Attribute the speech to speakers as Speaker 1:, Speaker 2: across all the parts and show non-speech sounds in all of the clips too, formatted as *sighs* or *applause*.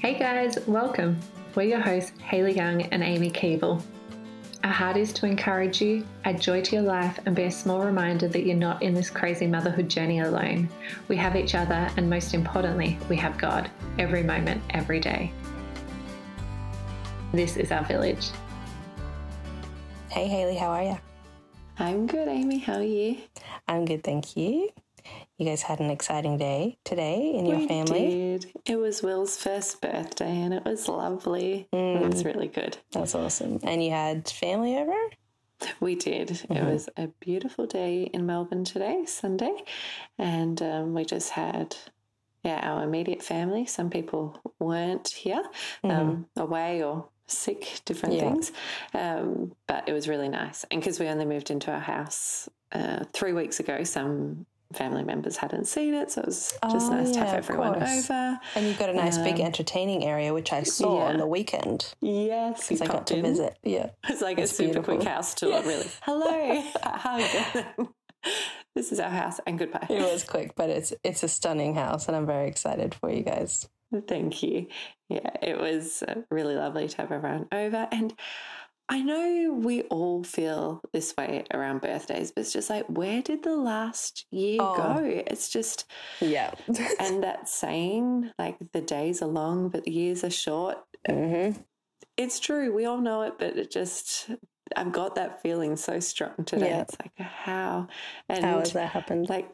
Speaker 1: Hey guys, welcome. We're your hosts, Haley Young and Amy Keeble. Our heart is to encourage you, add joy to your life, and be a small reminder that you're not in this crazy motherhood journey alone. We have each other, and most importantly, we have God every moment, every day. This is our village.
Speaker 2: Hey Haley, how are you?
Speaker 3: I'm good, Amy. How are you?
Speaker 2: I'm good, thank you. You guys had an exciting day today in your
Speaker 3: we
Speaker 2: family.
Speaker 3: Did. It was Will's first birthday and it was lovely. It was really good.
Speaker 2: That's awesome. And you had family over?
Speaker 3: We did. It was a beautiful day in Melbourne today, Sunday, and um, we just had yeah our immediate family. Some people weren't here, um, away or sick, different
Speaker 2: Yeah.
Speaker 3: things, um, but it was really nice. And because we only moved into our house uh, three weeks ago, some family members hadn't seen it, so it was just
Speaker 2: Oh,
Speaker 3: nice to have everyone over.
Speaker 2: And you've got a nice big
Speaker 3: Um,
Speaker 2: entertaining area, which I saw on the weekend
Speaker 3: Yes,
Speaker 2: because I got to
Speaker 3: in.
Speaker 2: visit. Yeah. *laughs*
Speaker 3: It's like
Speaker 2: That's
Speaker 3: a super quick house tour, really. *laughs* Hello, *laughs* how are you? This is our house, and goodbye.
Speaker 2: It was quick, but it's it's a stunning house, and I'm very excited for you guys.
Speaker 3: Thank you. Yeah, it was uh, really lovely to have everyone over. And I know we all feel this way around birthdays, but it's just like, where did the last year
Speaker 2: Oh.
Speaker 3: go? It's just,
Speaker 2: Yeah. *laughs*
Speaker 3: and that saying, like, the days are long, but the years are short.
Speaker 2: hmm
Speaker 3: It's true. We all know it, but it just, I've got that feeling so strong today.
Speaker 2: Yeah.
Speaker 3: It's like, how? And
Speaker 2: How has that happened?
Speaker 3: like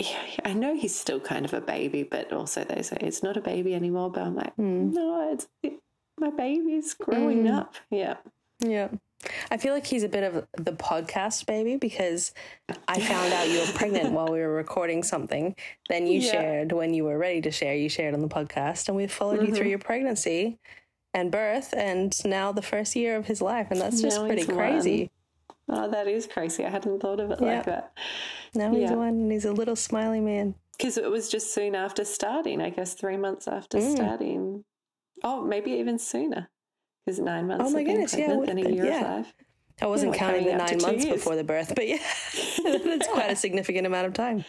Speaker 3: yeah, I know he's still kind of a baby, but also they say it's not a baby anymore. But I'm like,
Speaker 2: Mm.
Speaker 3: no, it's it, my baby's growing
Speaker 2: Mm.
Speaker 3: up. Yeah,
Speaker 2: Yeah. I feel like he's a bit of the podcast baby because I found out you were pregnant while we were recording something. Then you
Speaker 3: Yeah.
Speaker 2: shared when you were ready to share, you shared on the podcast, and we followed you
Speaker 3: Mm-hmm.
Speaker 2: through your pregnancy and birth, and now the first year of his life. And that's just
Speaker 3: Now
Speaker 2: pretty
Speaker 3: he's one.
Speaker 2: crazy.
Speaker 3: oh, that is crazy. I hadn't thought of it
Speaker 2: Yeah.
Speaker 3: like that
Speaker 2: Now he's
Speaker 3: Yeah.
Speaker 2: one and he's a little smiley man.
Speaker 3: because it was just soon after starting. I guess three months after
Speaker 2: Mm.
Speaker 3: starting. Oh, maybe even sooner. Because nine months.
Speaker 2: Oh my goodness, yeah, it would
Speaker 3: a year
Speaker 2: yeah.
Speaker 3: of life.
Speaker 2: I wasn't
Speaker 3: we're
Speaker 2: counting the nine months
Speaker 3: years.
Speaker 2: before the birth, but yeah, *laughs* that's quite a *laughs* significant amount of time.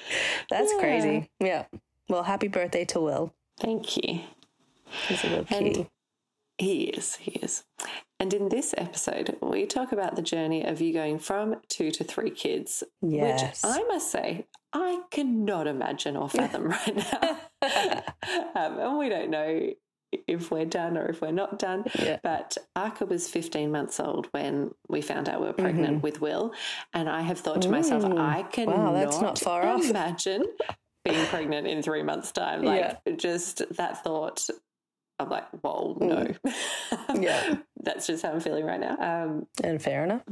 Speaker 2: That's
Speaker 3: Yeah.
Speaker 2: crazy. Yeah. Well, happy birthday to Will.
Speaker 3: Thank you.
Speaker 2: He's a little
Speaker 3: And-
Speaker 2: cutie.
Speaker 3: He is, he is. And in this episode, we talk about the journey of you going from two to three kids,
Speaker 2: Yes.
Speaker 3: which I must say, I cannot imagine or fathom right now. *laughs* um, and we don't know if we're done or if we're not done.
Speaker 2: Yeah.
Speaker 3: But Arca was 15 months old when we found out we were pregnant with Will. And I have thought to myself,
Speaker 2: Mm.
Speaker 3: I cannot
Speaker 2: that's not far off.
Speaker 3: imagine being pregnant in three months' time. Like, just that thought. I'm like, whoa, no. *laughs*
Speaker 2: Yeah.
Speaker 3: That's just how I'm feeling right now. Um,
Speaker 2: And fair enough.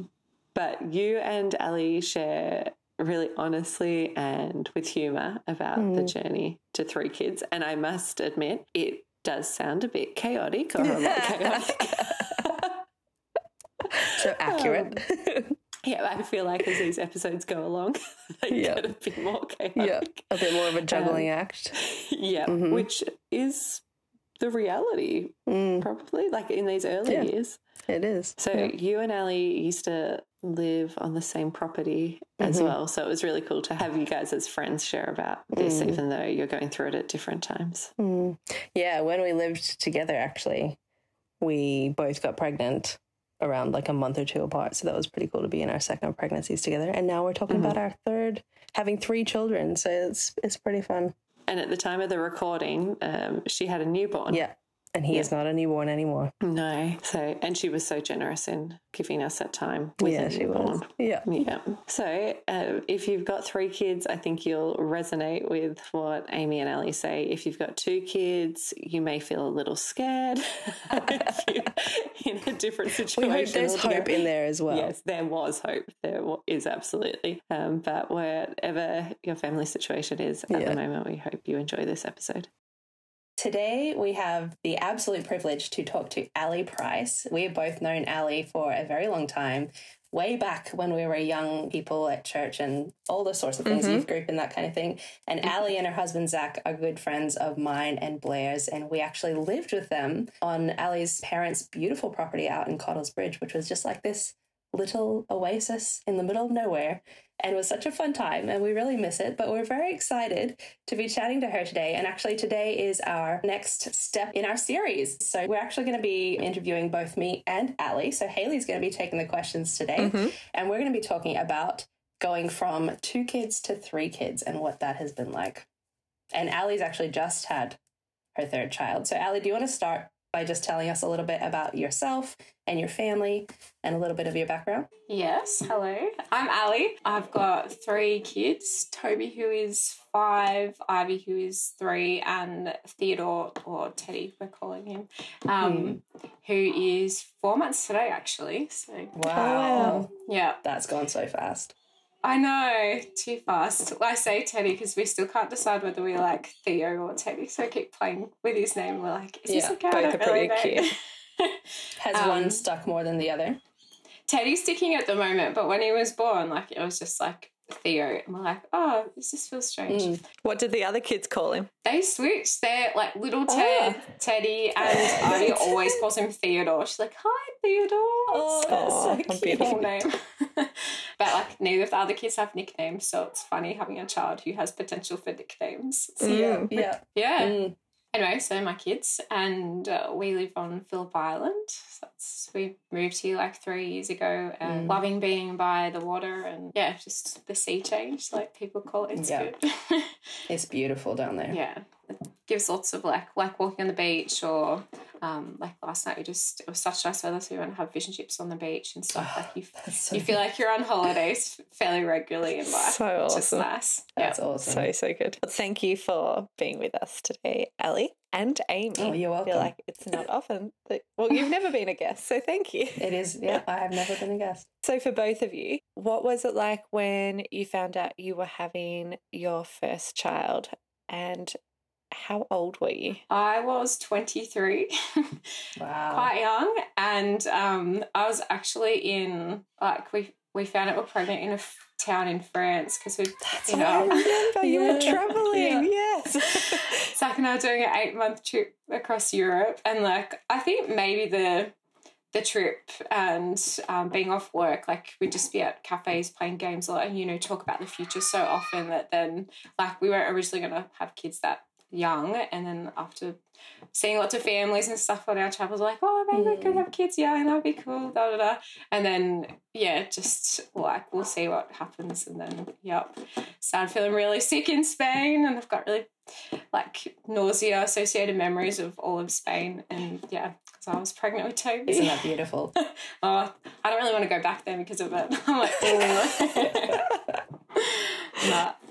Speaker 3: but you and Ali share really honestly and with humour about the
Speaker 2: Mm.
Speaker 3: journey to three kids. And I must admit, it does sound a bit chaotic or a lot chaotic. *laughs*
Speaker 2: So accurate.
Speaker 3: yeah, I feel like as these episodes go along, *laughs* they
Speaker 2: Yeah.
Speaker 3: get a bit more
Speaker 2: yeah.
Speaker 3: chaotic.
Speaker 2: A bit more of a juggling act. *laughs*
Speaker 3: Yeah,
Speaker 2: Mhm.
Speaker 3: which is the reality,
Speaker 2: Mm,
Speaker 3: probably, like in these early
Speaker 2: Yeah.
Speaker 3: years.
Speaker 2: it is.
Speaker 3: So
Speaker 2: Yeah.
Speaker 3: you and Ali used to live on the same property as
Speaker 2: Mhm.
Speaker 3: well. So it was really cool to have you guys as friends share about this,
Speaker 2: Mm.
Speaker 3: even though you're going through it at different times.
Speaker 2: Mm. Yeah, when we lived together, actually, we both got pregnant around like a month or two apart. So that was pretty cool to be in our second pregnancies together. And now we're talking
Speaker 3: Mhm.
Speaker 2: about our third, having three children. So it's it's pretty fun.
Speaker 3: And at the time of the recording, um, she had a newborn.
Speaker 2: Yeah. And he is not a newborn anymore.
Speaker 3: No. So, and she was so generous in giving us that time with
Speaker 2: yeah, she
Speaker 3: newborn.
Speaker 2: was. Yeah.
Speaker 3: Yeah. So, uh, if you've got three kids, I think you'll resonate with what Amy and Ali say. If you've got two kids, you may feel a little scared *laughs* in a different situation. *laughs*
Speaker 2: We hope there's hope in there as well.
Speaker 3: Yes, there was hope. There is absolutely. Um, but wherever your family situation is at
Speaker 2: Yeah.
Speaker 3: the moment, we hope you enjoy this episode.
Speaker 2: Today, we have the absolute privilege to talk to Ali Price. We have both known Ali for a very long time, way back when we were young people at church and all the sorts of things,
Speaker 3: Mhm.
Speaker 2: youth group and that kind of thing. And Ali and her husband Zach are good friends of mine and Blair's, and we actually lived with them on Ali's parents' beautiful property out in Cottles Bridge, which was just like this little oasis in the middle of nowhere and was such a fun time and we really miss it but we're very excited to be chatting to her today. And actually today is our next step in our series. So we're actually going to be interviewing both me and ali so haley's going to be taking the questions today mm-hmm. and we're going to be talking about going from two kids to three kids and what that has been like. And ali's actually just had her third child. So ali do you want to start by just telling us a little bit about yourself and your family and a little bit of your background?
Speaker 4: Yes, hello. I'm Ali. I've got three kids Toby, who is five, Ivy, who is three, and Theodore, or Teddy, we're calling him, um, hmm. who is four months today, actually. So,
Speaker 2: wow.
Speaker 4: Yeah.
Speaker 2: That's gone so fast.
Speaker 4: I know, too fast. I say Teddy because we still can't decide whether we like Theo or Teddy, so I keep playing with his name. We're like, is yeah, this a? Both are pretty cute. *laughs*
Speaker 2: Has um, one stuck more than the other?
Speaker 4: Teddy's sticking at the moment, but when he was born, like it was just like Theo. And we're like, oh, this just feels strange. Mm.
Speaker 1: What did the other kids call him?
Speaker 4: They switched. They're like little Ted, oh. Teddy, and *laughs* Ivy always calls him Theodore. She's like, hi, Theodore.
Speaker 2: Oh, that's so cute.
Speaker 4: name. *laughs* but like neither of the other kids have nicknames, so it's funny having a child who has potential for nicknames. So,
Speaker 2: mm.
Speaker 4: yeah. Yeah. Mm anyway, so my kids and uh, we live on Phillip Island. So we moved here like three years ago and mm. loving being by the water and yeah, just the sea change, like people call it. It's yeah. good. *laughs*
Speaker 2: it's beautiful down there.
Speaker 4: Yeah. It gives lots of like like walking on the beach or um, like last night we just it was such nice weather so we went to have fish and chips on the beach and stuff. Oh, like you *sighs* so you feel like you're on holidays fairly regularly in life.
Speaker 1: So awesome.
Speaker 4: Just nice.
Speaker 2: That's yeah. awesome.
Speaker 1: So so good. Thank you for being with us today, Ali and Amy.
Speaker 2: Oh, you're welcome.
Speaker 1: I feel like it's not often that well, you've never been a guest, so thank you.
Speaker 2: It is, yeah, I have never been a guest.
Speaker 1: So for both of you, what was it like when you found out you were having your first child and how old were you?
Speaker 4: I was 23. *laughs*
Speaker 2: wow.
Speaker 4: Quite young. And um, I was actually in, like, we, we found out we are pregnant in a f- town in France because we,
Speaker 1: That's you know, I remember you were *laughs* traveling. Yeah. Yes. *laughs*
Speaker 4: Zach and I were doing an eight month trip across Europe. And, like, I think maybe the, the trip and um, being off work, like we'd just be at cafes playing games a lot and, you know, talk about the future so often that then, like, we weren't originally going to have kids that young and then after seeing lots of families and stuff on our travels like oh maybe mm. we could have kids young that'd be cool da, da, da. and then yeah just like we'll see what happens and then yep started feeling really sick in Spain and I've got really like nausea associated memories of all of Spain and yeah because I was pregnant with Toby
Speaker 2: isn't that *laughs* beautiful
Speaker 4: oh I don't really want to go back there because of it *laughs* I'm like like *laughs*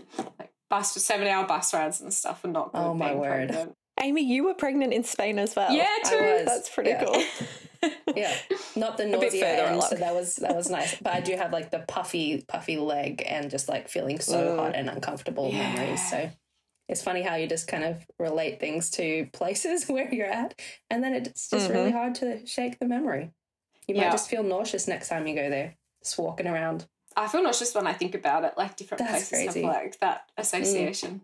Speaker 4: bus seven hour bus rides and stuff and not good. Oh my word. Pregnant.
Speaker 1: Amy, you were pregnant in Spain as well.
Speaker 4: Yeah, too.
Speaker 1: That's pretty yeah. cool. *laughs*
Speaker 2: yeah, not the nausea end, so that was that was nice. But I do have like the puffy puffy leg and just like feeling so Ooh. hot and uncomfortable yeah. memories. So it's funny how you just kind of relate things to places *laughs* where you're at, and then it's just mm-hmm. really hard to shake the memory. You might yeah. just feel nauseous next time you go there, just walking around.
Speaker 4: I feel nauseous when I think about it, like different That's places crazy. have like that association. Mm.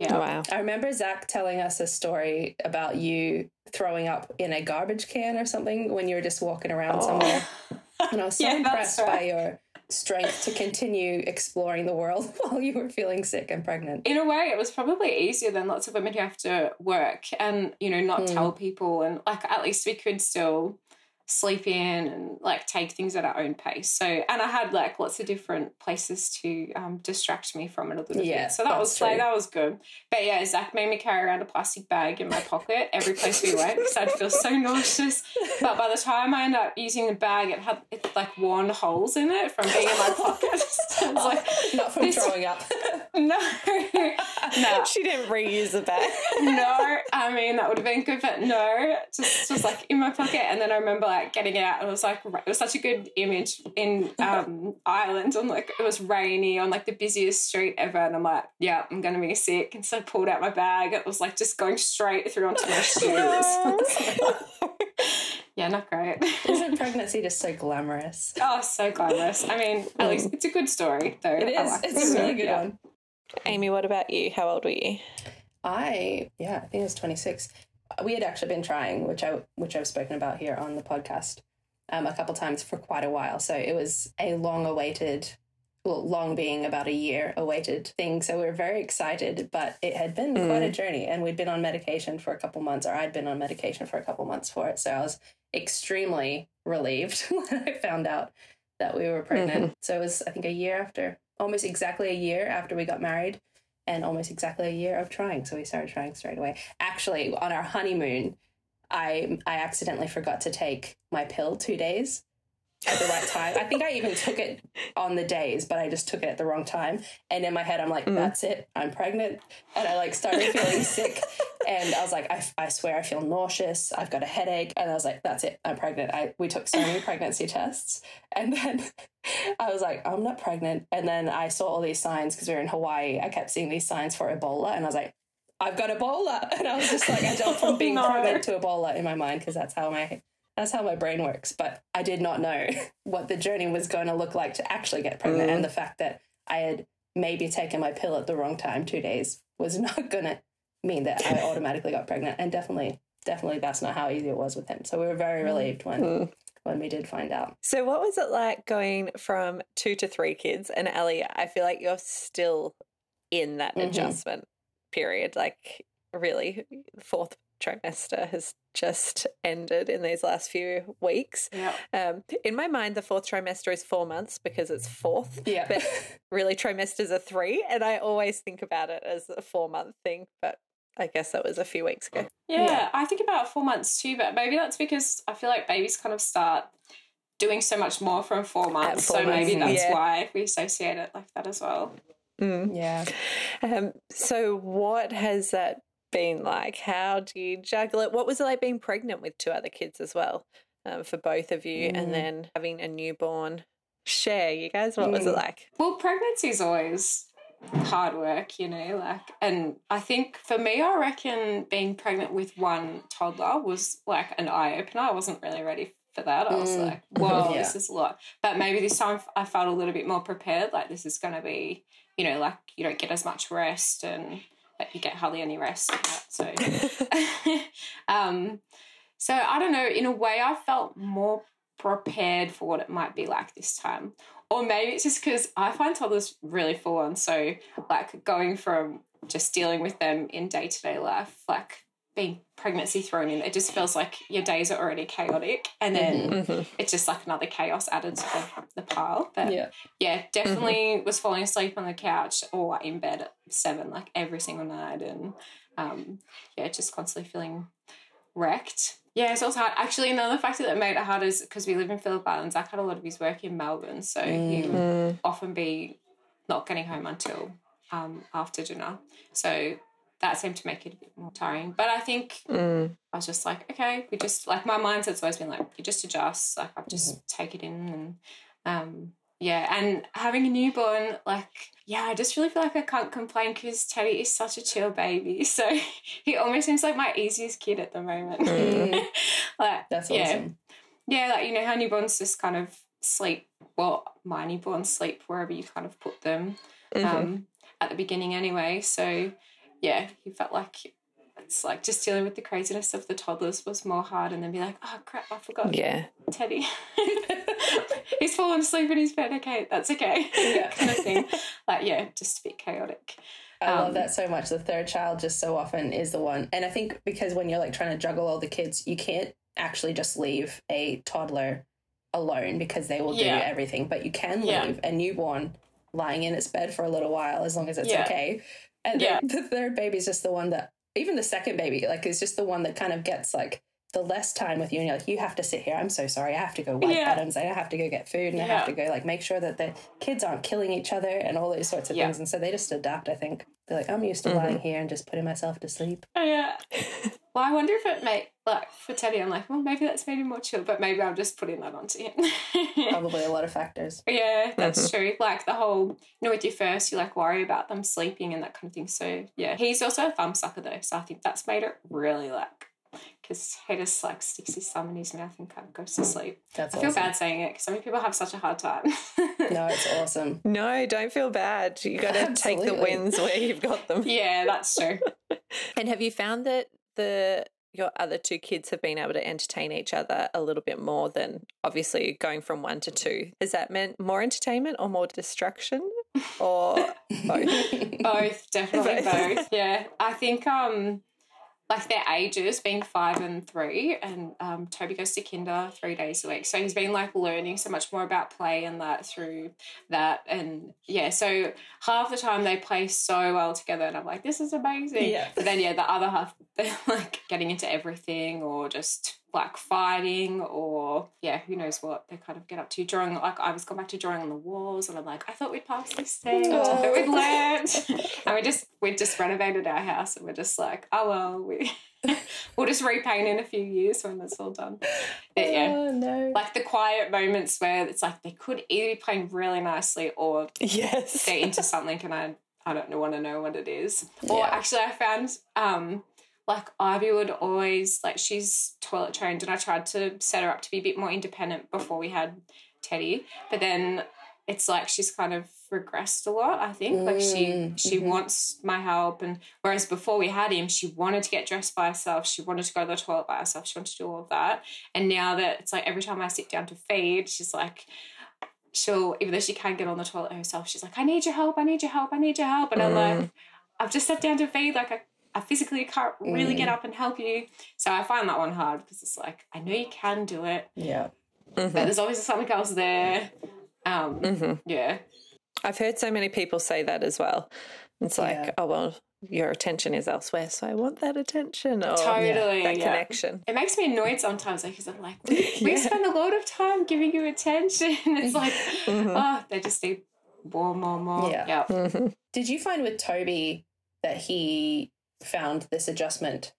Speaker 2: Yeah. Oh, wow. I remember Zach telling us a story about you throwing up in a garbage can or something when you were just walking around oh. somewhere. *laughs* And I was so yeah, impressed right. by your strength to continue exploring the world *laughs* while you were feeling sick and pregnant.
Speaker 4: In a way, it was probably easier than lots of women who have to work and, you know, not mm. tell people. And like, at least we could still sleep in and like take things at our own pace. So, and I had like lots of different places to um, distract me from it a little yeah, bit. So that was true. like that was good. But yeah, Zach made me carry around a plastic bag in my pocket every place we went because I'd feel so nauseous. But by the time I ended up using the bag, it had it like worn holes in it from being in my pocket. *laughs* so
Speaker 2: was like, not from throwing up. *laughs*
Speaker 4: no,
Speaker 1: no, *laughs* she didn't reuse the bag. *laughs*
Speaker 4: no, I mean that would have been good, but no, just just like in my pocket. And then I remember like getting out. And it was like it was such a good image in um, *laughs* Ireland. And like it was rainy on like the busiest street ever, and I'm like, yeah, I'm gonna be sick. And so I pulled out my bag. It was like just going straight through onto my shoes. yeah, not great.
Speaker 2: Isn't pregnancy just so glamorous?
Speaker 4: Oh, so glamorous. I mean, at least it's a good story, though.
Speaker 2: It is. Like it's a really good yeah. one.
Speaker 1: Amy, what about you? How old were you?
Speaker 2: I yeah, I think I was 26 we had actually been trying, which I which I've spoken about here on the podcast, um, a couple times for quite a while. So it was a long awaited, well, long being about a year awaited thing. So we were very excited, but it had been mm. quite a journey. And we'd been on medication for a couple months, or I'd been on medication for a couple months for it. So I was extremely relieved *laughs* when I found out that we were pregnant. Mm-hmm. So it was, I think, a year after, almost exactly a year after we got married and almost exactly a year of trying. So we started trying straight away. Actually, on our honeymoon, I I accidentally forgot to take my pill two days at the right time. I think I even took it on the days, but I just took it at the wrong time. And in my head, I'm like, mm. that's it, I'm pregnant. And I like started feeling sick. And I was like, I, I swear I feel nauseous. I've got a headache. And I was like, that's it, I'm pregnant. I we took so many pregnancy tests. And then *laughs* I was like, I'm not pregnant. And then I saw all these signs because we were in Hawaii. I kept seeing these signs for Ebola. And I was like, I've got Ebola. *laughs* And I was just like, I jumped from *laughs* being no. pregnant to Ebola in my mind because that's how my that's how my brain works. But I did not know *laughs* what the journey was going to look like to actually get pregnant. Mm. And the fact that I had maybe taken my pill at the wrong time two days was *laughs* not going to mean that I *laughs* automatically got pregnant. And definitely, definitely that's not how easy it was with him. So we were very mm. relieved when. Mm. When we did find out.
Speaker 5: So, what was it like going from two to three kids? And Ellie, I feel like you're still in that mm-hmm. adjustment period. Like, really, fourth trimester has just ended in these last few weeks.
Speaker 2: Yeah.
Speaker 5: Um, in my mind, the fourth trimester is four months because it's fourth.
Speaker 2: Yeah.
Speaker 5: But really, trimesters are three. And I always think about it as a four month thing. But I guess that was a few weeks ago.
Speaker 4: Yeah, yeah, I think about four months too, but maybe that's because I feel like babies kind of start doing so much more from four months. Four so months, maybe that's yeah. why we associate it like that as well.
Speaker 5: Mm.
Speaker 2: Yeah.
Speaker 5: Um, so, what has that been like? How do you juggle it? What was it like being pregnant with two other kids as well um, for both of you, mm. and then having a newborn? Share, you guys. What mm. was it mm. like?
Speaker 4: Well, pregnancy is always hard work, you know, like, and I think for me, I reckon being pregnant with one toddler was like an eye opener. I wasn't really ready for that. I was mm. like, *laughs* whoa, yeah. this is a lot. But maybe this time I felt a little bit more prepared. Like, this is going to be, you know, like you don't get as much rest and you get hardly any rest. So, *laughs* *laughs* um, so I don't know. In a way, I felt more prepared for what it might be like this time. Or maybe it's just because I find toddlers really full on. So, like going from just dealing with them in day to day life, like being pregnancy thrown in, it just feels like your days are already chaotic, and then mm-hmm. mm-hmm. it's just like another chaos added to the, the pile. But yeah, yeah definitely mm-hmm. was falling asleep on the couch or in bed at seven, like every single night, and um, yeah, just constantly feeling wrecked. Yeah, it's also hard. Actually, another factor that made it hard is because we live in Phillip Island. Zach had a lot of his work in Melbourne, so mm. he would mm. often be not getting home until um, after dinner. So that seemed to make it a bit more tiring. But I think mm. I was just like, okay, we just like my mindset's always been like, you just adjust. Like I just mm-hmm. take it in and um, yeah, and having a newborn, like, yeah, I just really feel like I can't complain because Teddy is such a chill baby. *laughs* So he almost seems like my easiest kid at the moment. Mm. *laughs*
Speaker 2: like, that's yeah. awesome.
Speaker 4: Yeah, like, you know, how newborns just kind of sleep, well, my newborns sleep wherever you kind of put them mm-hmm. um, at the beginning anyway. So, yeah, he felt like it's like just dealing with the craziness of the toddlers was more hard and then be like, oh crap, I forgot.
Speaker 5: Yeah.
Speaker 4: Teddy. *laughs* He's fallen asleep in his bed. Okay, that's okay. *laughs* Yeah. kind of thing. Like, yeah, just a bit chaotic.
Speaker 2: I um, love that so much. The third child just so often is the one. And I think because when you're like trying to juggle all the kids, you can't actually just leave a toddler alone because they will do yeah. everything. But you can leave yeah. a newborn lying in its bed for a little while as long as it's yeah. okay. And yeah. *laughs* the third baby is just the one that even the second baby, like, is just the one that kind of gets like the less time with you and you're like, you have to sit here. I'm so sorry. I have to go wipe yeah. buttons. I have to go get food and yeah. I have to go like make sure that the kids aren't killing each other and all those sorts of yeah. things. And so they just adapt, I think. They're like, I'm used to mm-hmm. lying here and just putting myself to sleep.
Speaker 4: Oh, yeah. *laughs* well, I wonder if it may like for Teddy, I'm like, well, maybe that's made him more chill, but maybe I'm just putting that onto him. *laughs*
Speaker 2: Probably a lot of factors.
Speaker 4: Yeah, that's mm-hmm. true. Like the whole, you know, with your first, you like worry about them sleeping and that kind of thing. So yeah, he's also a thumb sucker though, so I think that's made it really like because he just like sticks his thumb in his mouth and kind of goes to sleep. That's I feel awesome. bad saying it because so many people have such a hard time. *laughs*
Speaker 2: no, it's awesome.
Speaker 5: No, don't feel bad. You got to take the wins where you've got them. *laughs*
Speaker 4: Yeah, that's true. *laughs*
Speaker 5: and have you found that the your other two kids have been able to entertain each other a little bit more than obviously going from one to two. Has that meant more entertainment or more destruction or both?
Speaker 4: both, definitely
Speaker 5: Both.
Speaker 4: both. Yeah, I think um, like their ages being five and three, and um, Toby goes to kinder three days a week, so he's been like learning so much more about play and that through that, and yeah, so half the time they play so well together, and I'm like, this is amazing.
Speaker 2: Yeah.
Speaker 4: But then yeah, the other half *laughs* they're like getting into everything or just like fighting or yeah, who knows what they kind of get up to. Drawing like I was going back to drawing on the walls and I'm like, I thought we'd pass this stage. I thought we'd learned. *laughs* and we just we just renovated our house and we're just like, oh well, we *laughs* we'll just repaint in a few years when it's all done. But yeah.
Speaker 2: Oh no.
Speaker 4: Like the quiet moments where it's like they could either be playing really nicely or
Speaker 5: yes.
Speaker 4: they're into something and I I don't want to know what it is. Or actually I found um like Ivy would always like she's toilet trained and I tried to set her up to be a bit more independent before we had Teddy. But then it's like she's kind of regressed a lot, I think. Like she
Speaker 2: Mm,
Speaker 4: she
Speaker 2: mhm.
Speaker 4: wants my help and whereas before we had him, she wanted to get dressed by herself, she wanted to go to the toilet by herself, she wanted to do all of that. And now that it's like every time I sit down to feed, she's like she'll even though she can get on the toilet herself, she's like, I need your help, I need your help, I need your help. And I'm like, I've just sat down to feed, like I, I physically can't really get up and help you. So I find that one hard because it's like, I know you can do it,
Speaker 2: Yeah.
Speaker 4: but there's always something else there. Um,
Speaker 5: Mhm.
Speaker 4: yeah.
Speaker 5: I've heard so many people say that as well. It's like,
Speaker 2: Yeah.
Speaker 5: oh, well, your attention is elsewhere, so I want that attention or
Speaker 4: Totally.
Speaker 5: that
Speaker 4: yeah.
Speaker 5: connection.
Speaker 4: It makes me annoyed sometimes because I'm like, we, *laughs* we
Speaker 5: Yeah.
Speaker 4: spend a lot of time giving you attention. *laughs* It's like,
Speaker 5: Mhm.
Speaker 4: oh, they just need more, more, more.
Speaker 2: Yeah.
Speaker 4: Yeah.
Speaker 5: Mhm.
Speaker 2: Did you find with Toby that he found this adjustment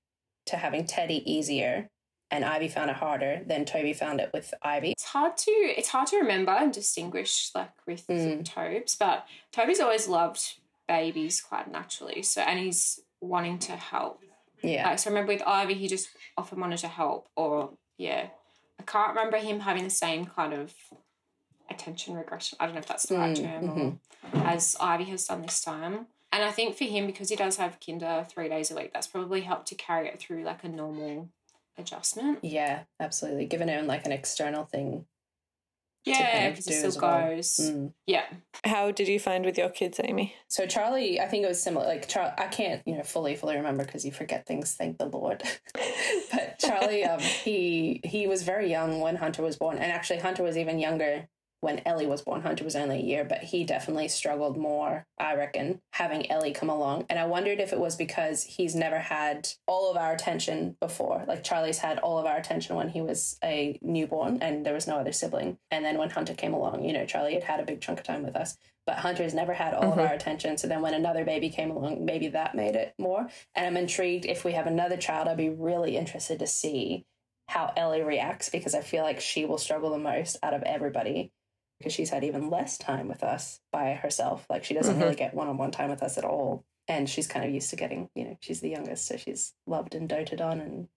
Speaker 2: to having Teddy easier and Ivy found it harder than Toby found it with Ivy?
Speaker 4: It's hard to it's hard to remember and distinguish like with
Speaker 2: Mm.
Speaker 4: Tobes, but Toby's always loved babies quite naturally. So and he's wanting to help.
Speaker 2: Yeah.
Speaker 4: Like so I remember with Ivy he just often wanted to help or yeah. I can't remember him having the same kind of attention regression. I don't know if that's the right
Speaker 2: Mm,
Speaker 4: term or as Ivy has done this time. And I think for him, because he does have kinder three days a week, that's probably helped to carry it through like a normal adjustment.
Speaker 2: Yeah, absolutely. Giving him like an external thing.
Speaker 4: Yeah,
Speaker 2: kind of
Speaker 4: because
Speaker 2: do
Speaker 4: it still
Speaker 2: as well.
Speaker 4: goes.
Speaker 2: Mm.
Speaker 4: Yeah.
Speaker 5: How did you find with your kids, Amy?
Speaker 2: So Charlie, I think it was similar. Like Char- I can't, you know, fully fully remember because you forget things. Thank the Lord. *laughs* but Charlie, um, he he was very young when Hunter was born, and actually Hunter was even younger when Ellie was born. Hunter was only a year, but he definitely struggled more, I reckon, having Ellie come along. And I wondered if it was because he's never had all of our attention before. Like Charlie's had all of our attention when he was a newborn and there was no other sibling. And then when Hunter came along, you know, Charlie had had a big chunk of time with us. But Hunter's never had all of mm-hmm. our attention. So then when another baby came along, maybe that made it more. And I'm intrigued if we have another child, I'd be really interested to see how Ellie reacts because I feel like she will struggle the most out of everybody because she's had even less time with us by herself. Like she doesn't really get one on one time with us at all. And she's kind of used to getting, you know, she's the youngest, so she's loved and doted on and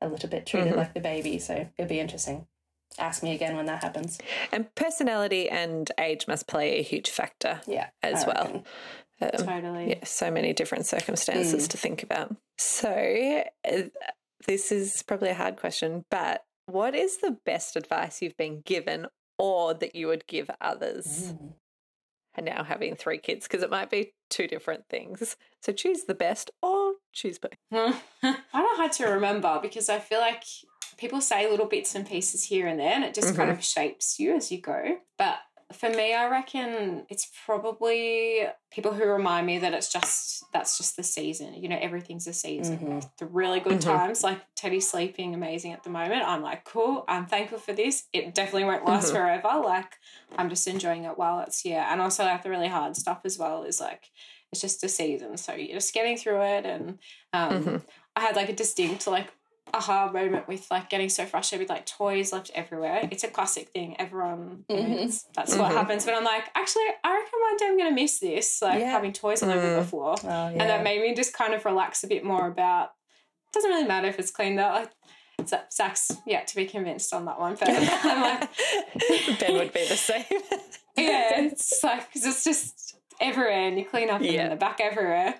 Speaker 2: a little bit treated
Speaker 5: Mhm.
Speaker 2: like the baby. So it'll be interesting. Ask me again when that happens.
Speaker 5: And personality and age must play a huge factor
Speaker 2: Yeah.
Speaker 5: as well. Um,
Speaker 4: Totally.
Speaker 5: yeah, so many different circumstances to think about. So, uh, this is probably a hard question, but what is the best advice you've been given or that you would give others
Speaker 2: Mm.
Speaker 5: and now having three kids? Because it might be two different things. So, choose the best or choose both. *laughs*
Speaker 4: I don't how to remember because I feel like people say little bits and pieces here and there and it just kind of shapes you as you go. But for me, I reckon it's probably people who remind me that it's just that's just the season. You know, everything's a season.
Speaker 2: Mhm.
Speaker 4: The really good
Speaker 5: Mhm.
Speaker 4: times, like Teddy's sleeping amazing at the moment. I'm like, cool. I'm thankful for this. It definitely won't last
Speaker 5: Mhm.
Speaker 4: forever. Like, I'm just enjoying it while it's here. And also, like the really hard stuff as well is like it's just a season, so you're just getting through it. And um,
Speaker 5: Mhm.
Speaker 4: I had like a distinct like aha moment with like getting so frustrated with like toys left everywhere. It's a classic thing. Everyone,
Speaker 2: Mhm.
Speaker 4: that's what
Speaker 5: Mhm.
Speaker 4: happens. But I'm like, actually, I reckon one day I'm gonna miss this, like
Speaker 2: Yeah.
Speaker 4: having toys all over
Speaker 5: Mm.
Speaker 4: the floor.
Speaker 2: Oh, yeah.
Speaker 4: And that made me just kind of relax a bit more about. It doesn't really matter if it's cleaned up. Like, Zach's yet to be convinced on that one, but *laughs* I'm like, *laughs*
Speaker 5: ben would be the same. *laughs*
Speaker 4: yeah, it's like because it's just everywhere, and you clean up
Speaker 5: Yeah.
Speaker 4: the back everywhere.